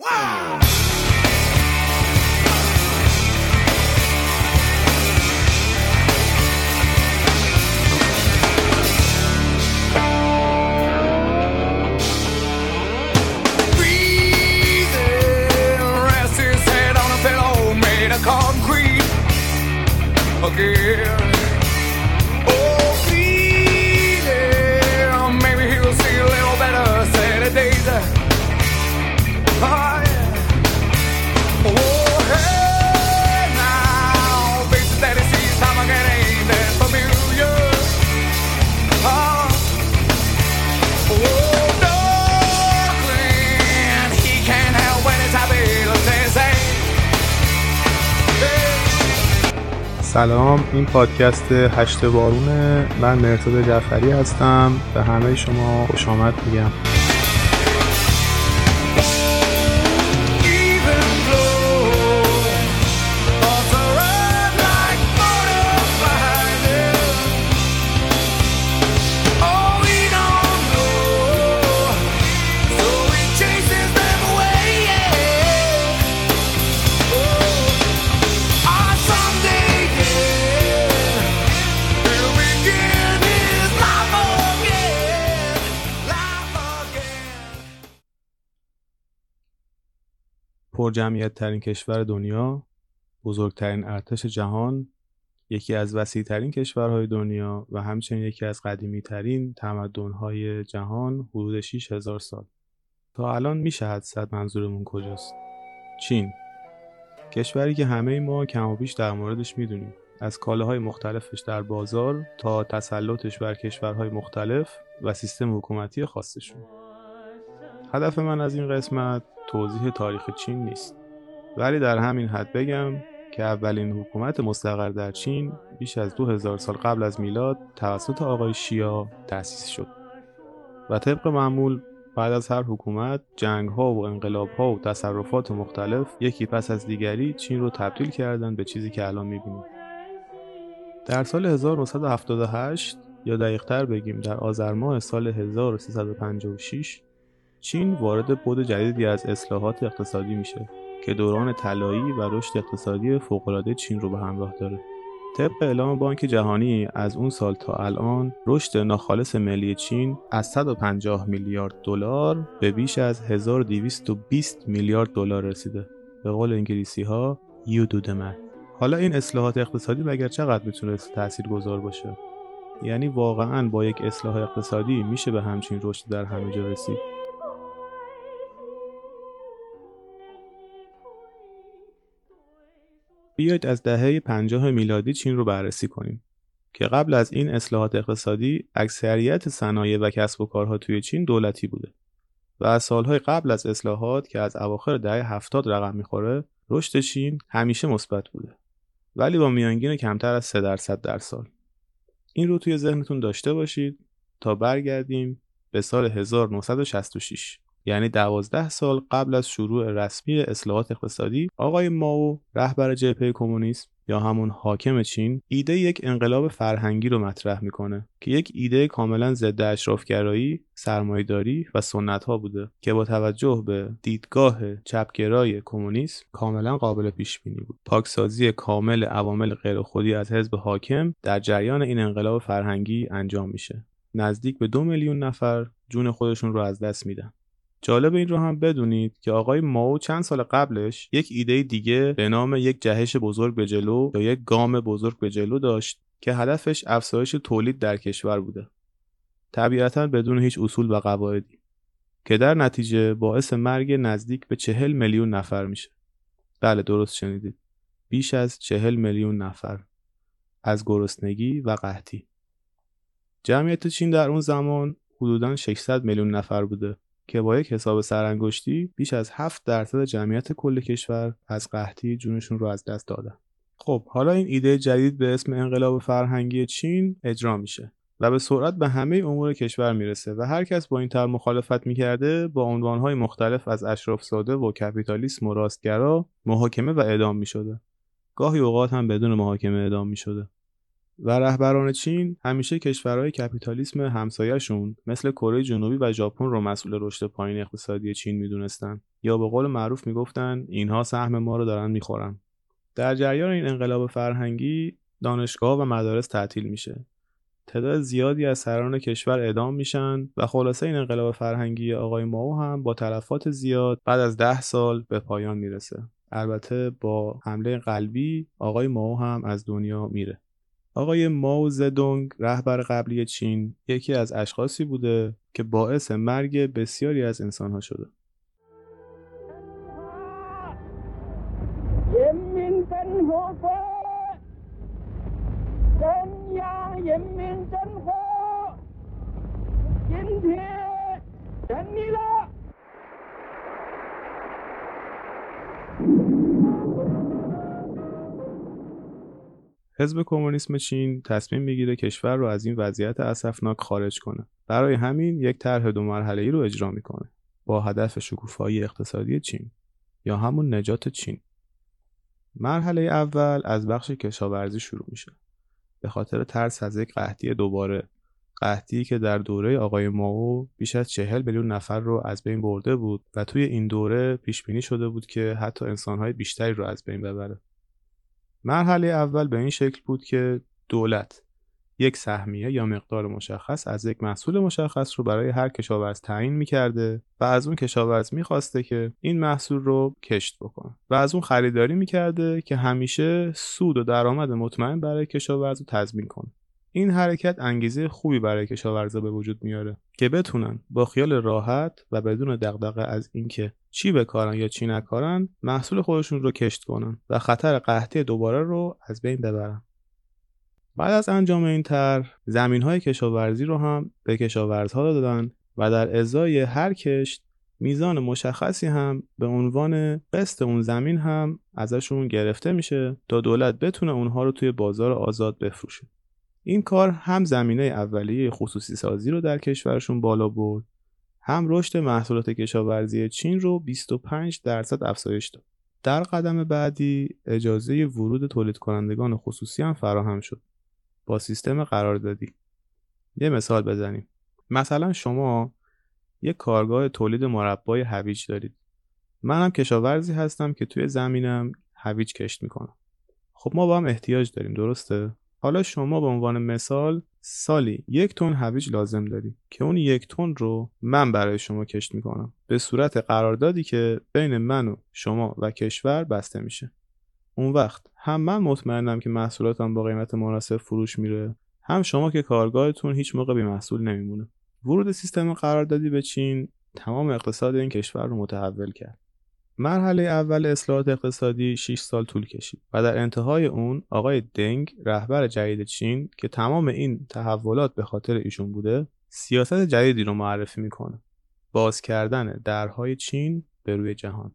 Wow! سلام این پادکست هشت بارونه. من مرتضی جعفری هستم به همه شما خوش آمد میگم. جمعیت ترین کشور دنیا، بزرگترین ارتش جهان، یکی از وسیع ترین کشورهای دنیا و همچنین یکی از قدیمی ترین تمدنهای جهان حدود 6000 سال. تا الان میشه حدست منظورمون کجاست؟ چین کشوری که همه ما کم و بیش در موردش می‌دونیم از کالاهای مختلفش در بازار تا تسلطش بر کشورهای مختلف و سیستم حکومتی خاصشون هدف من از این قسمت توضیح تاریخ چین نیست. ولی در همین حد بگم که اولین حکومت مستقر در چین بیش از 2000 سال قبل از میلاد توسط آقای شیا تأسیس شد. و طبق معمول بعد از هر حکومت جنگ ها و انقلاب ها و تصرفات مختلف یکی پس از دیگری چین رو تبدیل کردند به چیزی که الان می‌بینیم. در سال 1978 یا دقیقتر بگیم در آذر ماه سال 1356 چین وارد بود جدیدی از اصلاحات اقتصادی میشه که دوران طلایی و رشد اقتصادی فوق‌العاده چین رو به همراه داره. طبق اعلام بانک جهانی از اون سال تا الان رشد ناخالص ملی چین از 150 میلیارد دلار به بیش از 1220 میلیارد دلار رسیده. به قول انگلیسی ها do the حالا این اصلاحات اقتصادی مگر چقدر می‌تونست تأثیر گذار باشه؟ یعنی واقعا با یک اصلاح اقتصادی میشه به همچین رشد در همه جا رسید؟ بیایید از دهه 50 میلادی چین رو بررسی کنیم که قبل از این اصلاحات اقتصادی اکثریت صنایع و کسب و کارها توی چین دولتی بوده و از سالهای قبل از اصلاحات که از اواخر دهه 70 رقم می‌خوره رشد چین همیشه مثبت بوده ولی با میانگین کمتر از 3 درصد در سال. این رو توی ذهنتون داشته باشید تا برگردیم به سال 1966 یعنی دوازده سال قبل از شروع رسمی اصلاحات اقتصادی آقای ماو رهبر جبهه کمونیسم یا همون حاکم چین ایده یک انقلاب فرهنگی رو مطرح می‌کنه که یک ایده کاملا ضد اشرافگرایی، سرمایهداری و سنت ها بوده که با توجه به دیدگاه چپگرای کمونیسم کاملا قابل پیش بینی بود. پاکسازی کامل عوامل غیر خودی از حزب حاکم در جریان این انقلاب فرهنگی انجام میشه. نزدیک به دو میلیون نفر جون خودشون رو از دست میدن. جالب این رو هم بدونید که آقای ماو چند سال قبلش یک ایده دیگه به نام یک جهش بزرگ به جلو یا یک گام بزرگ به جلو داشت که هدفش افزایش تولید در کشور بوده. طبیعتا بدون هیچ اصول و قواعدی که در نتیجه باعث مرگ نزدیک به چهل میلیون نفر میشه. بله درست شنیدید. بیش از چهل میلیون نفر از گرسنگی و قحطی. جمعیت چین در اون زمان حدوداً 600 میلیون نفر بوده که با یک حساب سرانگشتی بیش از 7 درصد جمعیت کل کشور از قحطی جونشون رو از دست دادن. خب حالا این ایده جدید به اسم انقلاب فرهنگی چین اجرا میشه و به سرعت به همه امور کشور می‌رسه و هر کس با این طرح مخالفت می‌کرده با عنوانهای مختلف از اشراف ساده و کپیتالیسم و راستگرا محاکمه و اعدام می‌شده. گاهی اوقات هم بدون محاکمه اعدام می‌شده. و رهبران چین همیشه کشورهای کپیتالیسم همسایهشون مثل کره جنوبی و ژاپن رو مسئول رشد پایین اقتصادی چین می‌دونستن. یا به قول معروف می‌گفتن اینها سهم ما رو دارن می‌خورن. در جریان این انقلاب فرهنگی دانشگاه و مدارس تعطیل میشه. تعداد زیادی از سران کشور اعدام میشن و خلاصه این انقلاب فرهنگی آقای ماو هم با تلفات زیاد بعد از ده سال به پایان می‌رسه. البته با حمله قلبی آقای ماو هم از دنیا میره. آقای ماو زدونگ رهبر قبلی چین یکی از اشخاصی بوده که باعث مرگ بسیاری از انسانها شده. حزب کمونیسم چین تصمیم می‌گیره کشور رو از این وضعیت اسفناک خارج کنه. برای همین یک طرح دو مرحله ای رو اجرا می‌کنه با هدف شکوفایی اقتصادی چین یا همون نجات چین. مرحله اول از بخش کشاورزی شروع میشه. به خاطر ترس از یک قحطی دوباره قحطی که در دوره آقای ماو بیش از چهل میلیون نفر رو از بین برده بود و توی این دوره پیش بینی شده بود که حتی انسانهای بیشتری رو از بین ببره. مرحله اول به این شکل بود که دولت یک سهمیه یا مقدار مشخص از یک محصول مشخص رو برای هر کشاورز تعیین می‌کرده و از اون کشاورز می‌خواسته که این محصول رو کشت بکنه و از اون خریداری می‌کرده که همیشه سود و درآمد مطمئن برای کشاورز رو تضمین کنه. این حرکت انگیزه خوبی برای کشاورزا به وجود میاره که بتونن با خیال راحت و بدون دغدغه از اینکه چی بکارن یا چی نکارن محصول خودشون رو کشت کنن و خطر قحطی دوباره رو از بین ببرن. بعد از انجام این طرح زمین های کشاورزی رو هم به کشاورزها دادن و در ازای هر کشت میزان مشخصی هم به عنوان قسط اون زمین هم ازشون گرفته میشه تا دولت بتونه اونها رو توی بازار آزاد بفروشه. این کار هم زمینه اولیه خصوصی سازی رو در کشورشون بالا برد هم رشد محصولات کشاورزی چین رو 25 درصد افزایش داد. در قدم بعدی اجازه ورود تولید کنندگان خصوصی هم فراهم شد با سیستم قراردادی. یه مثال بزنیم. مثلا شما یک کارگاه تولید مربای هویج دارید. منم کشاورزی هستم که توی زمینم هویج کشت می‌کنم. خب ما با هم احتیاج داریم درسته؟ حالا شما به عنوان مثال سالی یک تن هویج لازم داری که اون یک تن رو من برای شما کشت می‌کنم. به صورت قراردادی که بین من و شما و کشور بسته میشه. اون وقت هم من مطمئنم که محصولاتم با قیمت مناسب فروش میره هم شما که کارگاهتون هیچ موقع بی محصول نمیمونه. ورود سیستم قراردادی به چین تمام اقتصاد این کشور رو متحول کرد. مرحله اول اصلاحات اقتصادی 6 سال طول کشید و در انتهای اون آقای دنگ رهبر جدید چین که تمام این تحولات به خاطر ایشون بوده سیاست جدیدی رو معرفی می‌کنه. باز کردن درهای چین به روی جهان.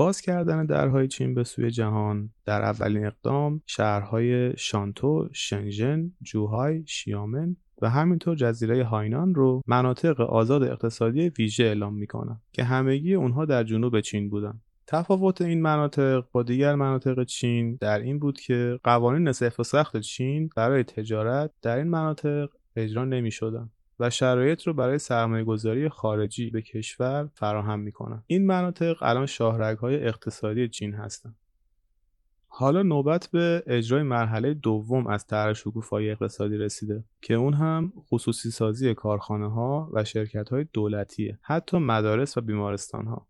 باز کردن درهای چین به سوی جهان در اولین اقدام شهرهای شانتو، شنژن، جوهای، شیامن و همینطور جزیره هاینان رو مناطق آزاد اقتصادی ویژه اعلام می‌کنن که همگی اونها در جنوب چین بودن. تفاوت این مناطق با دیگر مناطق چین در این بود که قوانین سفت و سخت چین برای تجارت در این مناطق اجرا نمی شدن. و شرایط رو برای سرمایه گذاری خارجی به کشور فراهم می‌کنن این مناطق الان شاهرگ های اقتصادی چین هستند حالا نوبت به اجرای مرحله دوم از طرح شکوفایی اقتصادی رسیده که اون هم خصوصی سازی کارخانه ها و شرکت های دولتیه حتی مدارس و بیمارستان ها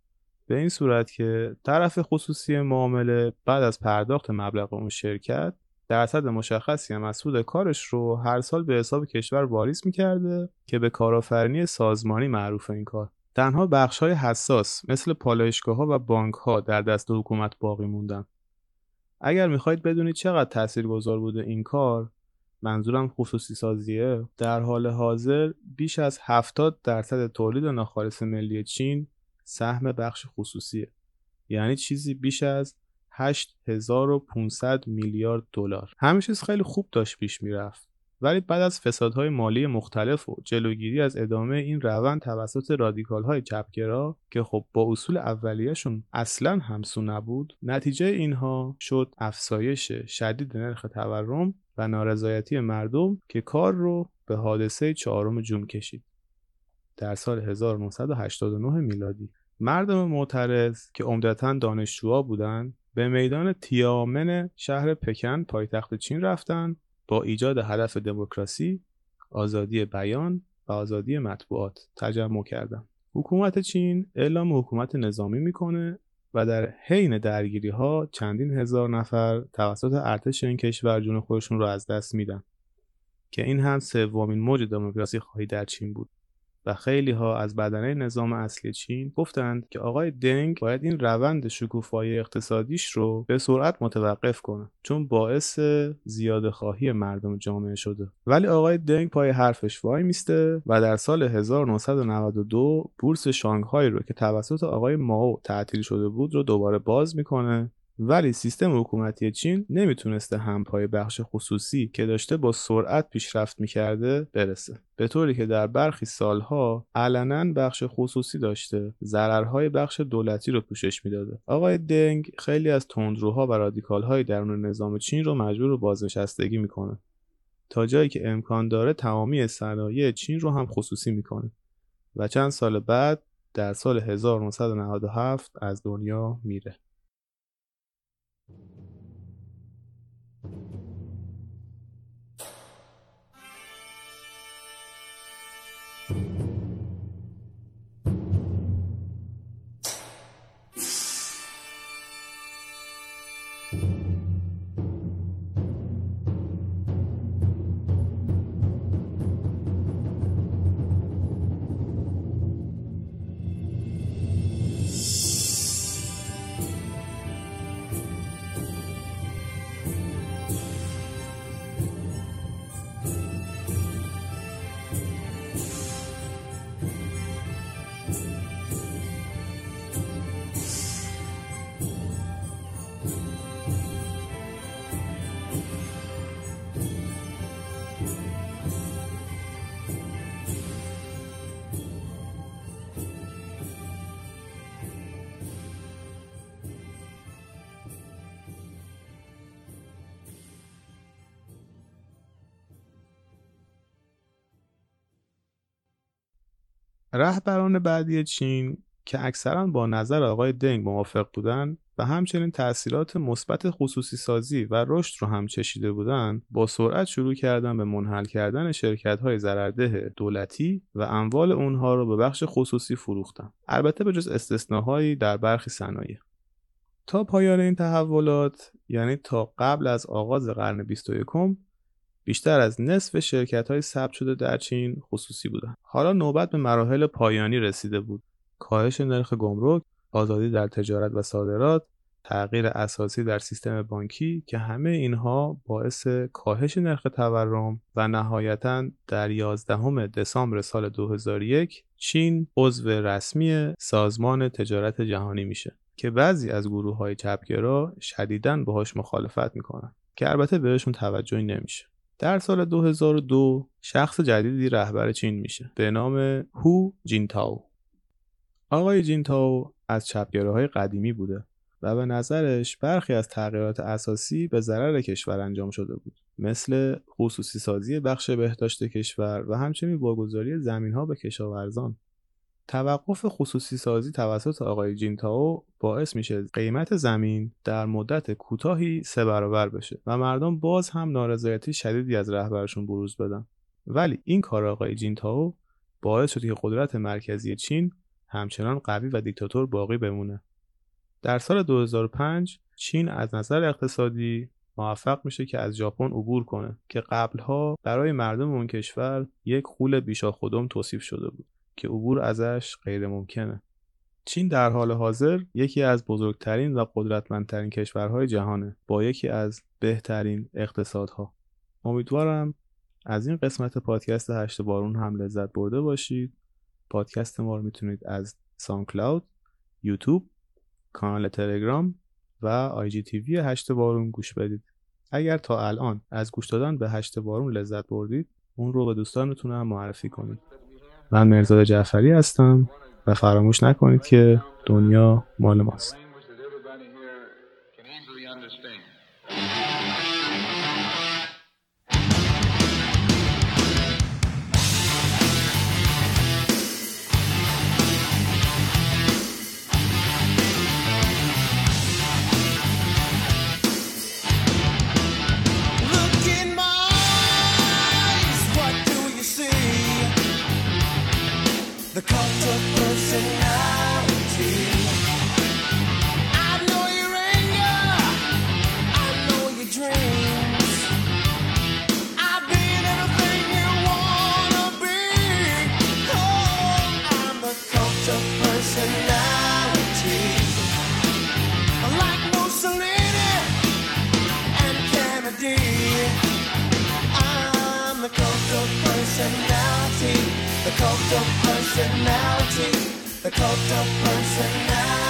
به این صورت که طرف خصوصی معامله بعد از پرداخت مبلغ اون شرکت درصد مشخصی هم از سود کارش رو هر سال به حساب کشور واریز می‌کرده که به کارآفرینی سازمانی معروف این کار. تنها بخش های حساس مثل پالایشگاه ها و بانک ها در دست حکومت باقی موندن. اگر می‌خواهید بدونید چقدر تاثیرگذار بوده این کار منظورم خصوصی سازیه در حال حاضر بیش از 70 درصد تولید ناخالص ملی چین سهم بخش خصوصیه. یعنی چیزی بیش از 8500 میلیارد دلار. همه چیز خیلی خوب داشت پیش می‌رفت. ولی بعد از فسادهای مالی مختلف و جلوگیری از ادامه این روند توسط رادیکال های چپگرا که خب با اصول اولیهشون اصلا همسو نبود نتیجه اینها شد افزایش شدید نرخ تورم و نارضایتی مردم که کار رو به حادثه چهارم جون کشید. در سال 1989 میلادی. مردم معترض که عمدتا دانشجوها بودند به میدان تیامن شهر پکن پایتخت چین رفتن با ایجاد هدف دموکراسی، آزادی بیان و آزادی مطبوعات تجمع کردند. حکومت چین اعلام حکومت نظامی می‌کنه و در حین درگیری ها چندین هزار نفر توسط ارتش این کشور جون خودشون رو از دست میدن که این هم سومین موج دموکراسی خواهی در چین بود و خیلی ها از بدنه نظام اصلی چین گفتند که آقای دنگ باید این روند شکوفایی اقتصادیش رو به سرعت متوقف کنه چون باعث زیاده خواهی مردم جامعه شده. ولی آقای دنگ پای حرفش وای میسته و در سال 1992 بورس شانگهای رو که توسط آقای ماو تعطیل شده بود رو دوباره باز می‌کنه ولی سیستم حکومتی چین نمی‌تونسته همپای بخش خصوصی که داشته با سرعت پیشرفت می‌کرده برسه. به طوری که در برخی سالها علنا بخش خصوصی داشته ضررهای بخش دولتی رو پوشش می‌داده. آقای دنگ خیلی از تندروها و رادیکالهای درون نظام چین رو مجبور به بازنشستگی می‌کنه. تا جایی که امکان داره تمامی صنایع چین رو هم خصوصی می‌کنه. و چند سال بعد در سال 1997 از دنیا میره. رهبران بعدی چین که اکثرا با نظر آقای دنگ موافق بودند و همچنین تاثیرات مثبت خصوصی سازی و رشد رو هم چشیده بودند با سرعت شروع کردن به منحل کردن شرکت های ضررده دولتی و اموال اونها رو به بخش خصوصی فروختن. البته به جز استثناهایی در برخی صنایع. تا پایان این تحولات یعنی تا قبل از آغاز قرن 21 بیشتر از نصف شرکت های ثبت شده در چین خصوصی بودند. حالا نوبت به مراحل پایانی رسیده بود. کاهش نرخ گمرک، آزادی در تجارت و صادرات، تغییر اساسی در سیستم بانکی که همه اینها باعث کاهش نرخ تورم و نهایتا در 11 دسامبر سال 2001 چین عضو رسمی سازمان تجارت جهانی میشه که بعضی از گروه های چپگرا شدیداً باهاش مخالفت می‌کنن که البته بهشون توجهی نمیشه در سال 2002 شخص جدیدی رهبر چین میشه به نام هو جینتاو. آقای جینتاو از چپگراهای قدیمی بوده و به نظرش برخی از تغییرات اساسی به ضرر کشور انجام شده بود مثل خصوصی سازی بخش بهداشت کشور و همچنین واگذاری زمین ها به کشاورزان. توقف خصوصی سازی توسط آقای جینتاو باعث میشه قیمت زمین در مدت کوتاهی سه برابر بشه و مردم باز هم نارضایتی شدیدی از رهبرشون بروز بدن ولی این کار آقای جینتاو باعث شد که قدرت مرکزی چین همچنان قوی و دیکتاتور باقی بمونه. در سال 2005 چین از نظر اقتصادی موفق میشه که از ژاپن عبور کنه که قبلها برای مردم اون کشور یک خول بیشا خودم توصیف شده بود که عبور ازش غیر ممکنه. چین در حال حاضر یکی از بزرگترین و قدرتمندترین کشورهای جهانه با یکی از بهترین اقتصادها. امیدوارم از این قسمت پادکست هشت بارون هم لذت برده باشید. پادکست ما رو می‌تونید از سان کلاود، یوتیوب، کانال تلگرام و آی جی تیوی هشت بارون گوش بدید. اگر تا الان از گوش دادن به هشت بارون لذت بردید اون رو به دوستانتون هم معرفی کنید من مرزاد جعفری هستم و فراموش نکنید که دنیا مال ماست. Personality, like Mussolini and Kennedy, the cult of personality, the cult of personality, the cult of personality.